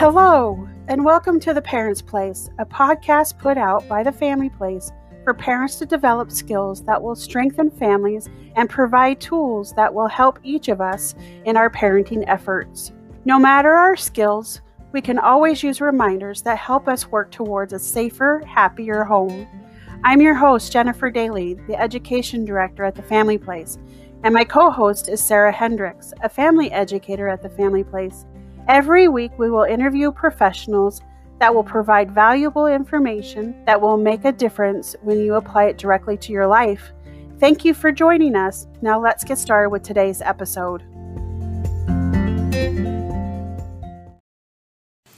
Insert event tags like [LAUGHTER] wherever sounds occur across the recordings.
Hello, and welcome to The Parents Place, a podcast put out by The Family Place for parents to develop skills that will strengthen families and provide tools that will help each of us in our parenting efforts. No matter our skills, we can always use reminders that help us work towards a safer, happier home. I'm your host, Jennifer Daly, the Education Director at The Family Place, and my co host is Sara Hendricks, a family educator at The Family Place. Every week, we will interview professionals that will provide valuable information that will make a difference when you apply it directly to your life. Thank you for joining us. Now, let's get started with today's episode.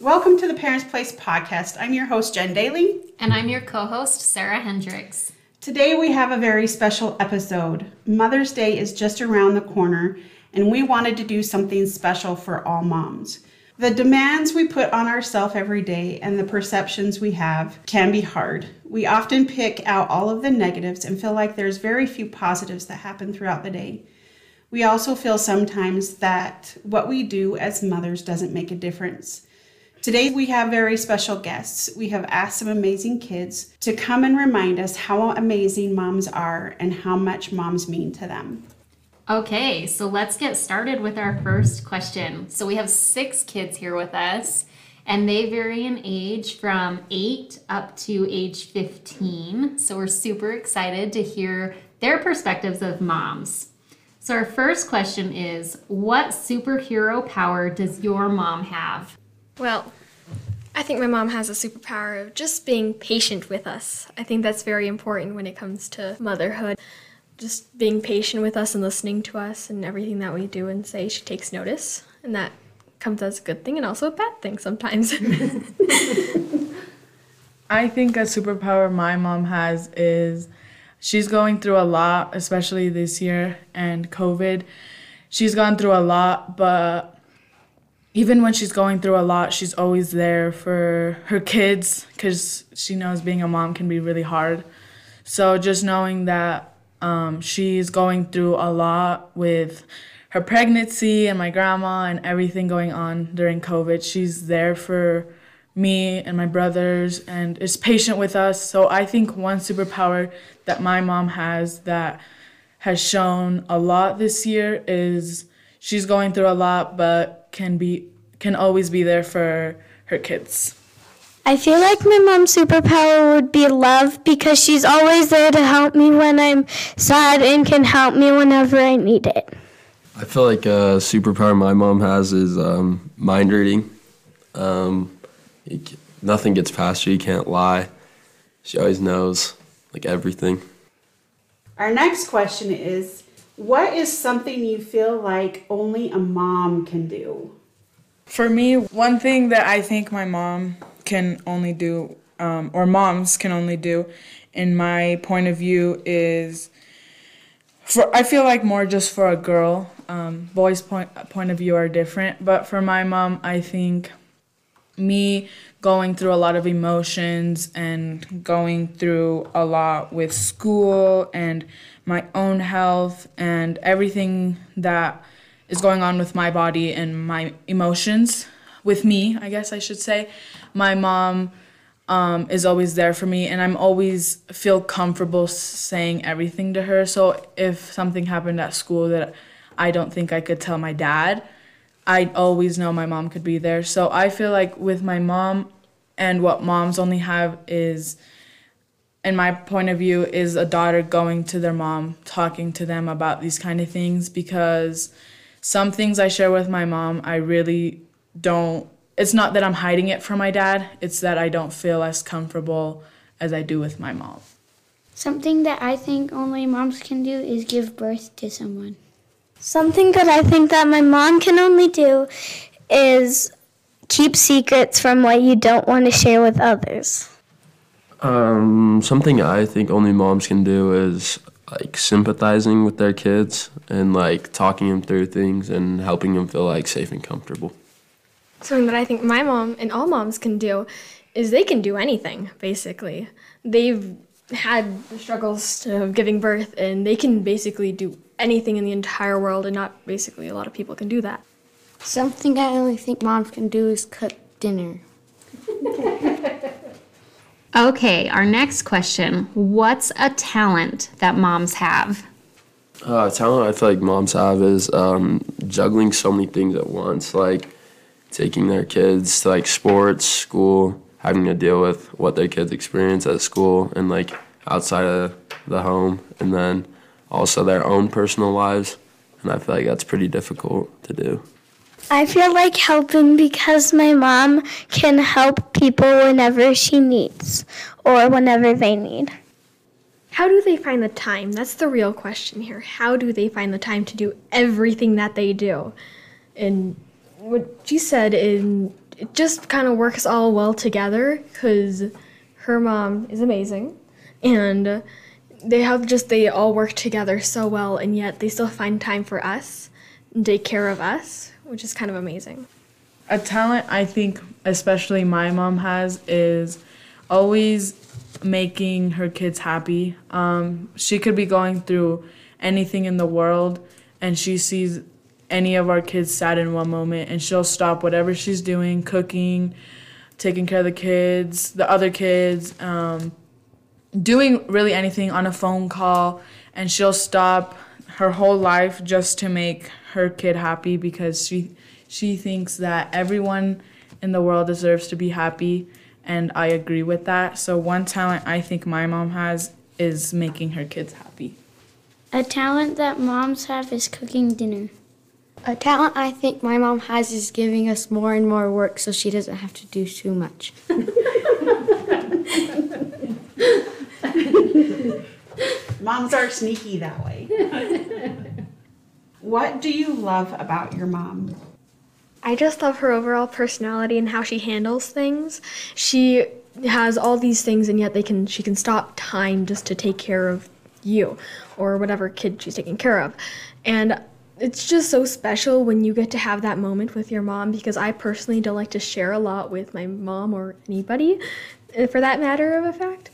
Welcome to the Parents Place podcast. I'm your host, Jen Daly. And I'm your co host, Sara Hendricks. Today, we have a very special episode. Mother's Day is just around the corner, and we wanted to do something special for all moms. The demands we put on ourselves every day and the perceptions we have can be hard. We often pick out all of the negatives and feel like there's very few positives that happen throughout the day. We also feel sometimes that what we do as mothers doesn't make a difference. Today, we have very special guests. We have asked some amazing kids to come and remind us how amazing moms are and how much moms mean to them. Okay, so let's get started with our first question. So we have six kids here with us, and they vary in age from 8 up to age 15. So we're super excited to hear their perspectives of moms. So our first question is What superhero power does your mom have? Well, I think my mom has a superpower of just being patient with us. I think that's very important when it comes to motherhood just being patient with us and listening to us and everything that we do and say. She takes notice, and that comes as a good thing and also a bad thing sometimes. [LAUGHS] I think a superpower my mom has is she's going through a lot, especially this year and COVID. She's gone through a lot, but even when she's going through a lot, she's always there for her kids because she knows being a mom can be really hard. So just knowing that um, she's going through a lot with her pregnancy and my grandma and everything going on during COVID. She's there for me and my brothers and is patient with us. So I think one superpower that my mom has that has shown a lot this year is she's going through a lot but can be can always be there for her kids. I feel like my mom's superpower would be love because she's always there to help me when I'm sad and can help me whenever I need it. I feel like a superpower my mom has is um, mind reading. Um, nothing gets past her. You can't lie. She always knows like everything. Our next question is What is something you feel like only a mom can do? For me, one thing that I think my mom can only do, um, or moms can only do, in my point of view, is for I feel like more just for a girl. Um, boys' point point of view are different, but for my mom, I think me going through a lot of emotions and going through a lot with school and my own health and everything that is going on with my body and my emotions with me, I guess I should say. My mom um, is always there for me, and I'm always feel comfortable saying everything to her. So if something happened at school that I don't think I could tell my dad, I always know my mom could be there. So I feel like with my mom, and what moms only have is, in my point of view, is a daughter going to their mom, talking to them about these kind of things because some things I share with my mom, I really don't it's not that I'm hiding it from my dad, it's that I don't feel as comfortable as I do with my mom. Something that I think only moms can do is give birth to someone. Something that I think that my mom can only do is keep secrets from what you don't want to share with others. Um, something I think only moms can do is like sympathizing with their kids and like talking them through things and helping them feel like safe and comfortable. Something that I think my mom and all moms can do is they can do anything, basically. They've had the struggles of giving birth and they can basically do anything in the entire world and not basically a lot of people can do that. Something I only think moms can do is cook dinner. [LAUGHS] Okay, our next question. What's a talent that moms have? Uh, talent I feel like moms have is um, juggling so many things at once, like taking their kids to like sports, school, having to deal with what their kids experience at school and like outside of the home, and then also their own personal lives. And I feel like that's pretty difficult to do. I feel like helping because my mom can help people whenever she needs or whenever they need. How do they find the time? That's the real question here. How do they find the time to do everything that they do? And what she said, in it just kind of works all well together because her mom is amazing, and they have just they all work together so well, and yet they still find time for us and take care of us, which is kind of amazing. A talent I think, especially my mom has, is always making her kids happy. Um, she could be going through anything in the world, and she sees any of our kids sad in one moment, and she'll stop whatever she's doing, cooking, taking care of the kids, the other kids, um, doing really anything on a phone call, and she'll stop her whole life just to make her kid happy because she she thinks that everyone in the world deserves to be happy and I agree with that. So one talent I think my mom has is making her kids happy. A talent that moms have is cooking dinner. A talent I think my mom has is giving us more and more work so she doesn't have to do too much. Moms are sneaky that way. what do you love about your mom? I just love her overall personality and how she handles things. She has all these things and yet they can she can stop time just to take care of you or whatever kid she's taking care of. And it's just so special when you get to have that moment with your mom because I personally don't like to share a lot with my mom or anybody uh, for that matter of a fact.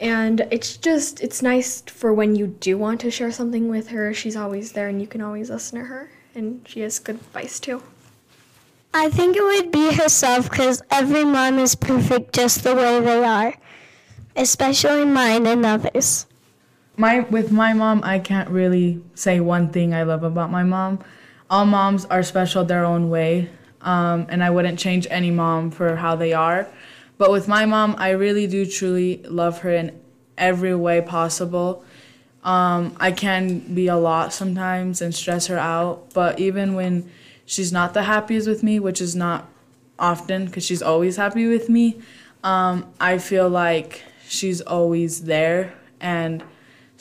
And it's just it's nice for when you do want to share something with her, she's always there and you can always listen to her and she has good advice too. I think it would be herself because every mom is perfect just the way they are, especially mine and others. My with my mom, I can't really say one thing I love about my mom. All moms are special their own way, um, and I wouldn't change any mom for how they are. But with my mom, I really do truly love her in every way possible. Um, I can be a lot sometimes and stress her out, but even when she's not the happiest with me, which is not often because she's always happy with me, um, I feel like she's always there. And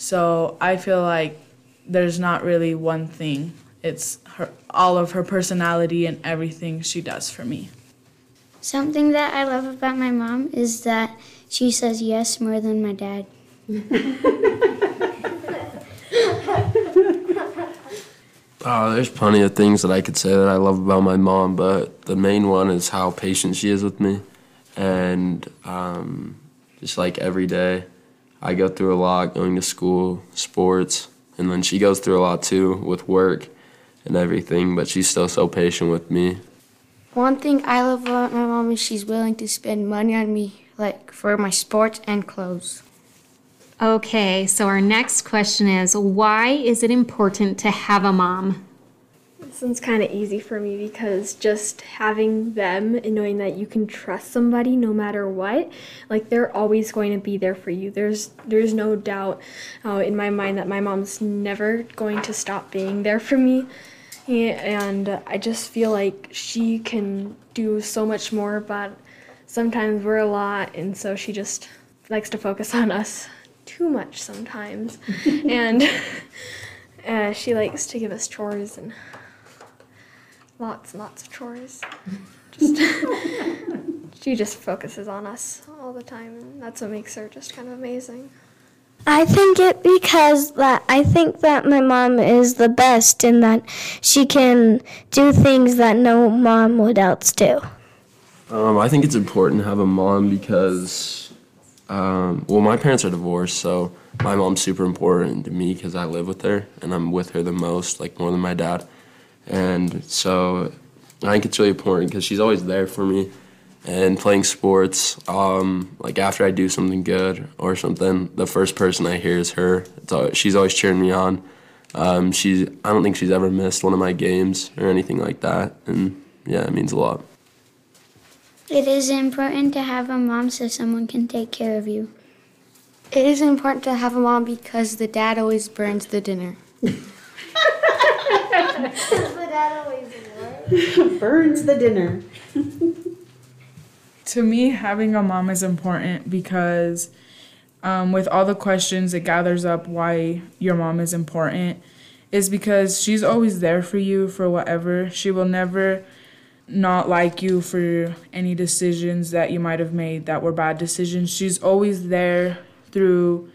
so I feel like there's not really one thing. It's her, all of her personality and everything she does for me. Something that I love about my mom is that she says yes more than my dad. [LAUGHS] Uh, there's plenty of things that I could say that I love about my mom, but the main one is how patient she is with me. And um, just like every day, I go through a lot going to school, sports, and then she goes through a lot too with work and everything, but she's still so patient with me. One thing I love about my mom is she's willing to spend money on me, like for my sports and clothes. Okay, so our next question is why is it important to have a mom? This one's kind of easy for me because just having them and knowing that you can trust somebody no matter what, like they're always going to be there for you. There's there's no doubt uh, in my mind that my mom's never going to stop being there for me, and I just feel like she can do so much more. But sometimes we're a lot, and so she just likes to focus on us too much sometimes, [LAUGHS] and [LAUGHS] uh, she likes to give us chores and lots and lots of chores. Just [LAUGHS] she just focuses on us all the time, and that's what makes her just kind of amazing. I think it because that I think that my mom is the best in that she can do things that no mom would else do. Um, I think it's important to have a mom because, um, well, my parents are divorced, so my mom's super important to me because I live with her and I'm with her the most, like more than my dad. And so I think it's really important because she's always there for me and playing sports. Um, like after I do something good or something, the first person I hear is her. Always, she's always cheering me on. Um, she's I don't think she's ever missed one of my games or anything like that, and yeah, it means a lot. It is important to have a mom so someone can take care of you. It is important to have a mom because the dad always burns the dinner. [LAUGHS] [LAUGHS] Burns the dinner. to me, having a mom is important because um, with all the questions, it gathers up why your mom is important. Is because she's always there for you for whatever. She will never not like you for any decisions that you might have made that were bad decisions. She's always there through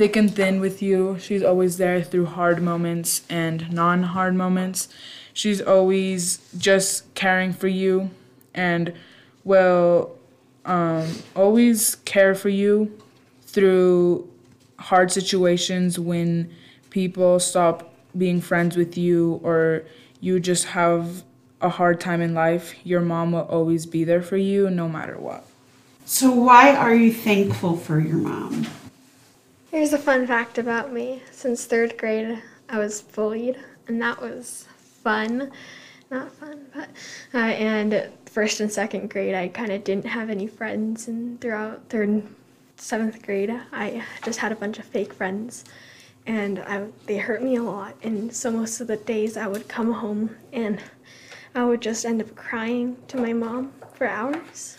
thick and thin with you. She's always there through hard moments and non hard moments. She's always just caring for you and will um, always care for you through hard situations when people stop being friends with you or you just have a hard time in life. Your mom will always be there for you no matter what. So, why are you thankful for your mom? Here's a fun fact about me. Since third grade, I was bullied, and that was fun. Not fun, but uh, and first and second grade, I kind of didn't have any friends, and throughout third and seventh grade, I just had a bunch of fake friends, and I, they hurt me a lot. And so most of the days, I would come home and I would just end up crying to my mom for hours.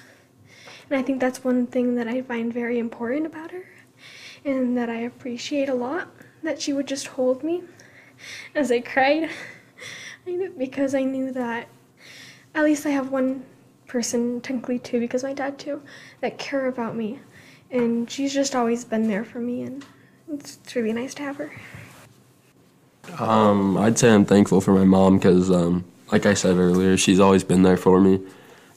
And I think that's one thing that I find very important about her and that I appreciate a lot that she would just hold me as I cried because I knew that at least I have one person, technically two, because my dad too, that care about me. And she's just always been there for me, and it's, it's really nice to have her. Um, I'd say I'm thankful for my mom because, um, like I said earlier, she's always been there for me,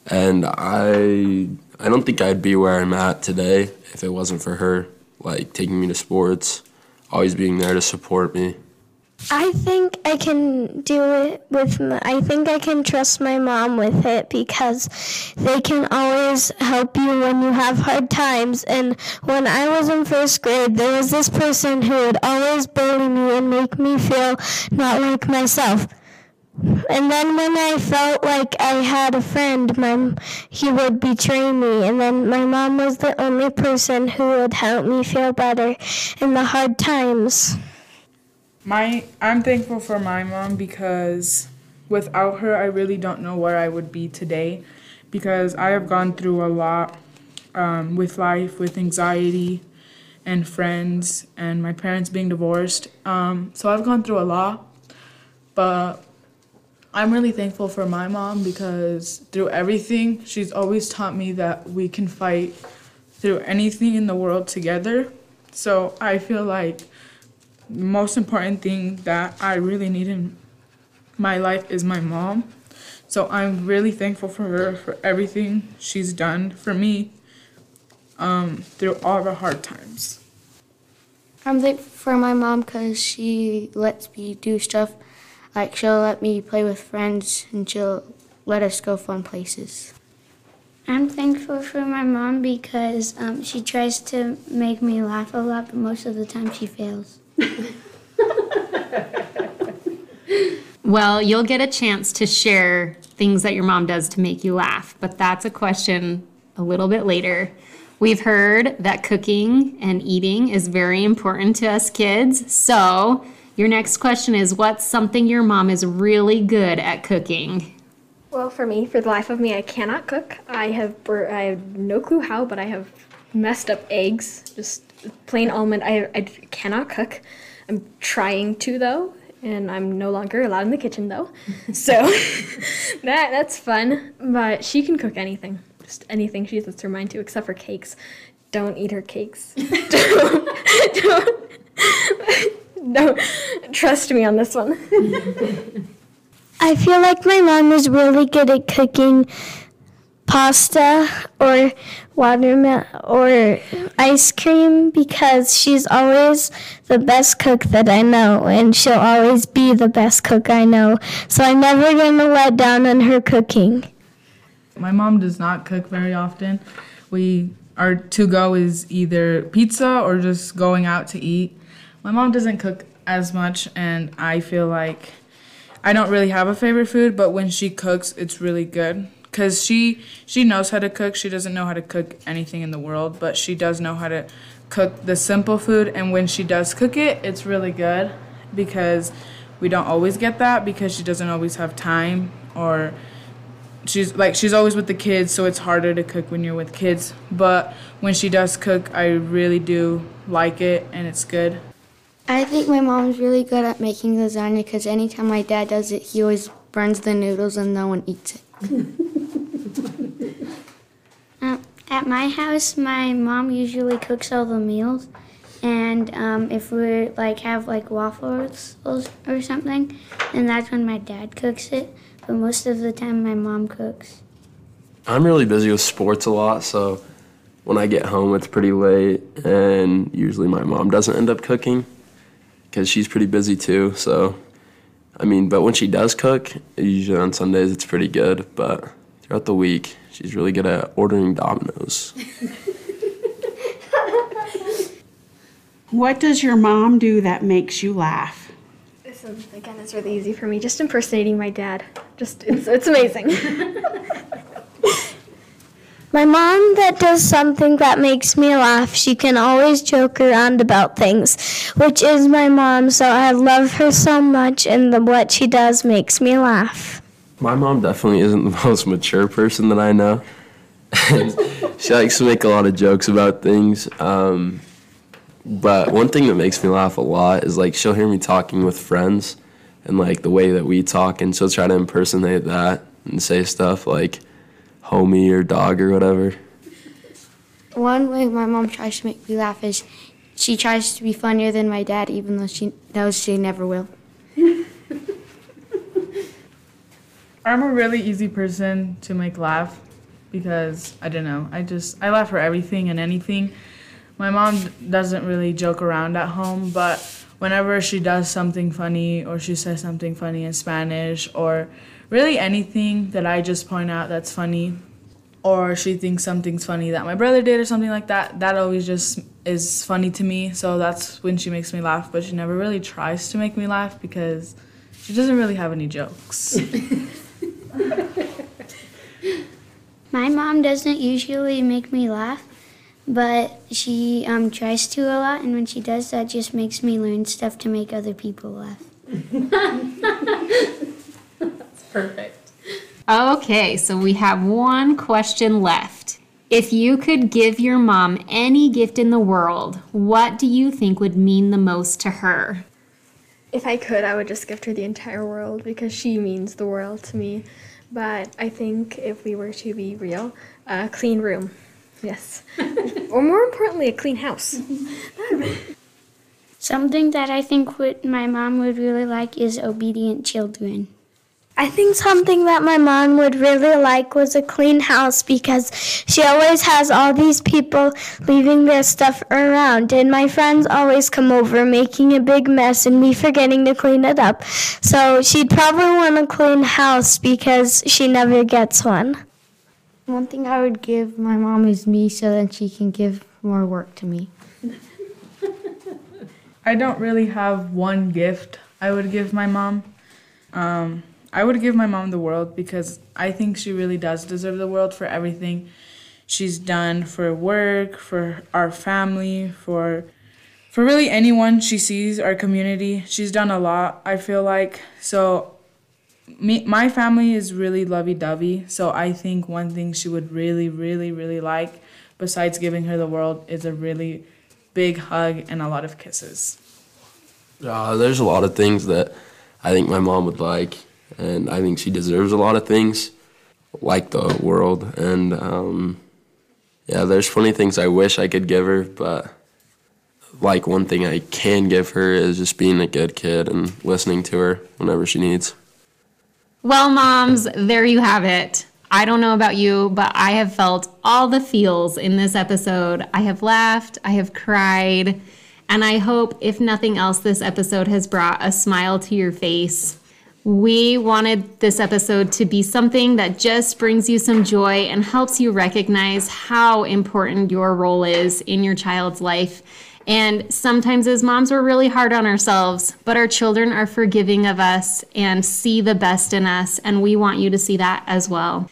and I I don't think I'd be where I'm at today if it wasn't for her like taking me to sports, always being there to support me. I think I can do it with my, I think I can trust my mom with it because they can always help you when you have hard times and when I was in first grade there was this person who would always bully me and make me feel not like myself. And then when I felt like I had a friend, my he would betray me, and then my mom was the only person who would help me feel better in the hard times. My I'm thankful for my mom because without her, I really don't know where I would be today, because I have gone through a lot um, with life, with anxiety, and friends, and my parents being divorced. Um, so I've gone through a lot, but I'm really thankful for my mom because through everything, she's always taught me that we can fight through anything in the world together. So I feel like the most important thing that I really need in my life is my mom. So I'm really thankful for her for everything she's done for me um, through all the hard times. I'm thankful for my mom because she lets me do stuff like she'll let me play with friends and she'll let us go fun places. I'm thankful for my mom because um, she tries to make me laugh a lot, but most of the time she fails. [LAUGHS] well, you'll get a chance to share things that your mom does to make you laugh, but that's a question a little bit later. We've heard that cooking and eating is very important to us kids, so your next question is What's something your mom is really good at cooking? Well, for me, for the life of me, I cannot cook. I have I have no clue how, but I have messed up eggs, just plain almond. I, I cannot cook. I'm trying to though, and I'm no longer allowed in the kitchen though. [LAUGHS] so [LAUGHS] that that's fun. But she can cook anything, just anything she sets her mind to, except for cakes. Don't eat her cakes. [LAUGHS] don't, don't no, trust me on this one. [LAUGHS] I feel like my mom is really good at cooking pasta or watermelon or ice cream because she's always the best cook that I know and she'll always be the best cook I know. So I'm never going to let down on her cooking. My mom does not cook very often. We our to go is either pizza or just going out to eat. My mom doesn't cook as much and I feel like I don't really have a favorite food, but when she cooks, it's really good. Cuz she she knows how to cook. She doesn't know how to cook anything in the world, but she does know how to cook the simple food and when she does cook it, it's really good because we don't always get that because she doesn't always have time or she's like she's always with the kids so it's harder to cook when you're with kids. But when she does cook i really do like it and it's good I think my mom's really good at making lasagna because anytime my dad does it, he always burns the noodles and no one eats it. [LAUGHS] Um, at my house, my mom usually cooks all the meals, and um, if we like have like waffles or something, then that's when my dad cooks it. But most of the time, my mom cooks. I'm really busy with sports a lot, so when I get home, it's pretty late, and usually my mom doesn't end up cooking because she's pretty busy too. So, I mean, but when she does cook, usually on Sundays, it's pretty good. But throughout the week, she's really good at ordering Domino's. What does your mom do that makes you laugh? This is, again, it's really easy for me. Just impersonating my dad. Just, it's, it's amazing. [LAUGHS] My mom that does something that makes me laugh. She can always joke around about things, which is my mom, so I love her so much and the, what she does makes me laugh. My mom definitely isn't the [LAUGHS] most mature person that I know. [LAUGHS] she likes to make a lot of jokes about things. Um, but one thing that makes me laugh a lot is like she'll hear me talking with friends and like the way that we talk, and she'll try to impersonate that and say stuff like homie or dog or whatever. One way my mom tries to make me laugh is she tries to be funnier than my dad, even though she knows she never will. [LAUGHS] i'm a really easy person to make laugh because i don't know i just i laugh for everything and anything my mom doesn't really joke around at home but whenever she does something funny or she says something funny in spanish or really anything that I just point out that's funny or she thinks something's funny that my brother did or something like that, that always just is funny to me. So that's when she makes me laugh, but she never really tries to make me laugh because she doesn't really have any jokes. [LAUGHS] My mom doesn't usually make me laugh, but she um, tries to a lot, and when she does, that just makes me learn stuff to make other people laugh. [LAUGHS] Perfect. Okay, so we have one question left. If you could give your mom any gift in the world, what do you think would mean the most to her? if I could, I would just gift her the entire world because she means the world to me. But I think if we were to be real, a clean room. Yes. [LAUGHS] or more importantly, a clean house. [LAUGHS] Something that I think would, my mom would really like is obedient children. I think something that my mom would really like was a clean house because she always has all these people leaving their stuff around, and my friends always come over making a big mess and me forgetting to clean it up. So she'd probably want a clean house because she never gets one. One thing I would give my mom is me so that she can give more work to me. [LAUGHS] I don't really have one gift I would give my mom. Um, I would give my mom the world because I think she really does deserve the world for everything she's done for work, for our family, for for really anyone she sees, our community. She's done a lot, I feel like. So me my family is really lovey-dovey, so I think one thing she would really really really like besides giving her the world is a really big hug and a lot of kisses. Uh, there's a lot of things that I think my mom would like, and I think she deserves a lot of things, like the world. And um, yeah, there's funny things I wish I could give her, but like one thing I can give her is just being a good kid and listening to her whenever she needs. Well, moms, there you have it. I don't know about you, but I have felt all the feels in this episode. I have laughed, I have cried, and I hope, if nothing else, this episode has brought a smile to your face. We wanted this episode to be something that just brings you some joy and helps you recognize how important your role is in your child's life. And sometimes, as moms, we're really hard on ourselves, but our children are forgiving of us and see the best in us, and we want you to see that as well.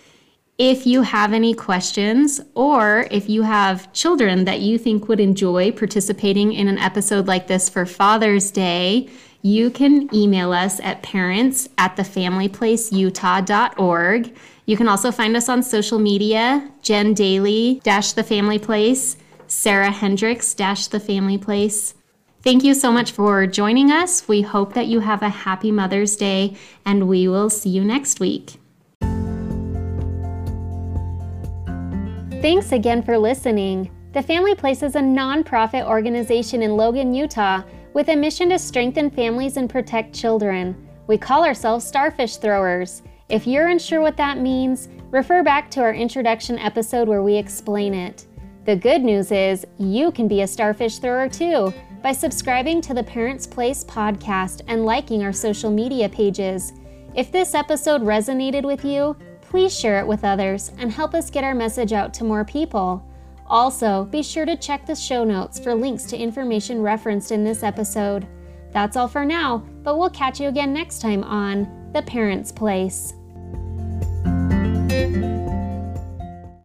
If you have any questions, or if you have children that you think would enjoy participating in an episode like this for Father's Day, you can email us at parents at thefamilyplaceutah.org. You can also find us on social media, Jen Daly dash the family place, Sara Hendricks dash the family place. Thank you so much for joining us. We hope that you have a happy Mother's Day, and we will see you next week. Thanks again for listening. The Family Place is a nonprofit organization in Logan, Utah with a mission to strengthen families and protect children. We call ourselves Starfish Throwers. If you're unsure what that means, refer back to our introduction episode where we explain it. The good news is you can be a starfish thrower too by subscribing to the Parents Place podcast and liking our social media pages. If this episode resonated with you, please share it with others and help us get our message out to more people. Also, be sure to check the show notes for links to information referenced in this episode. That's all for now, but we'll catch you again next time on The Parents Place.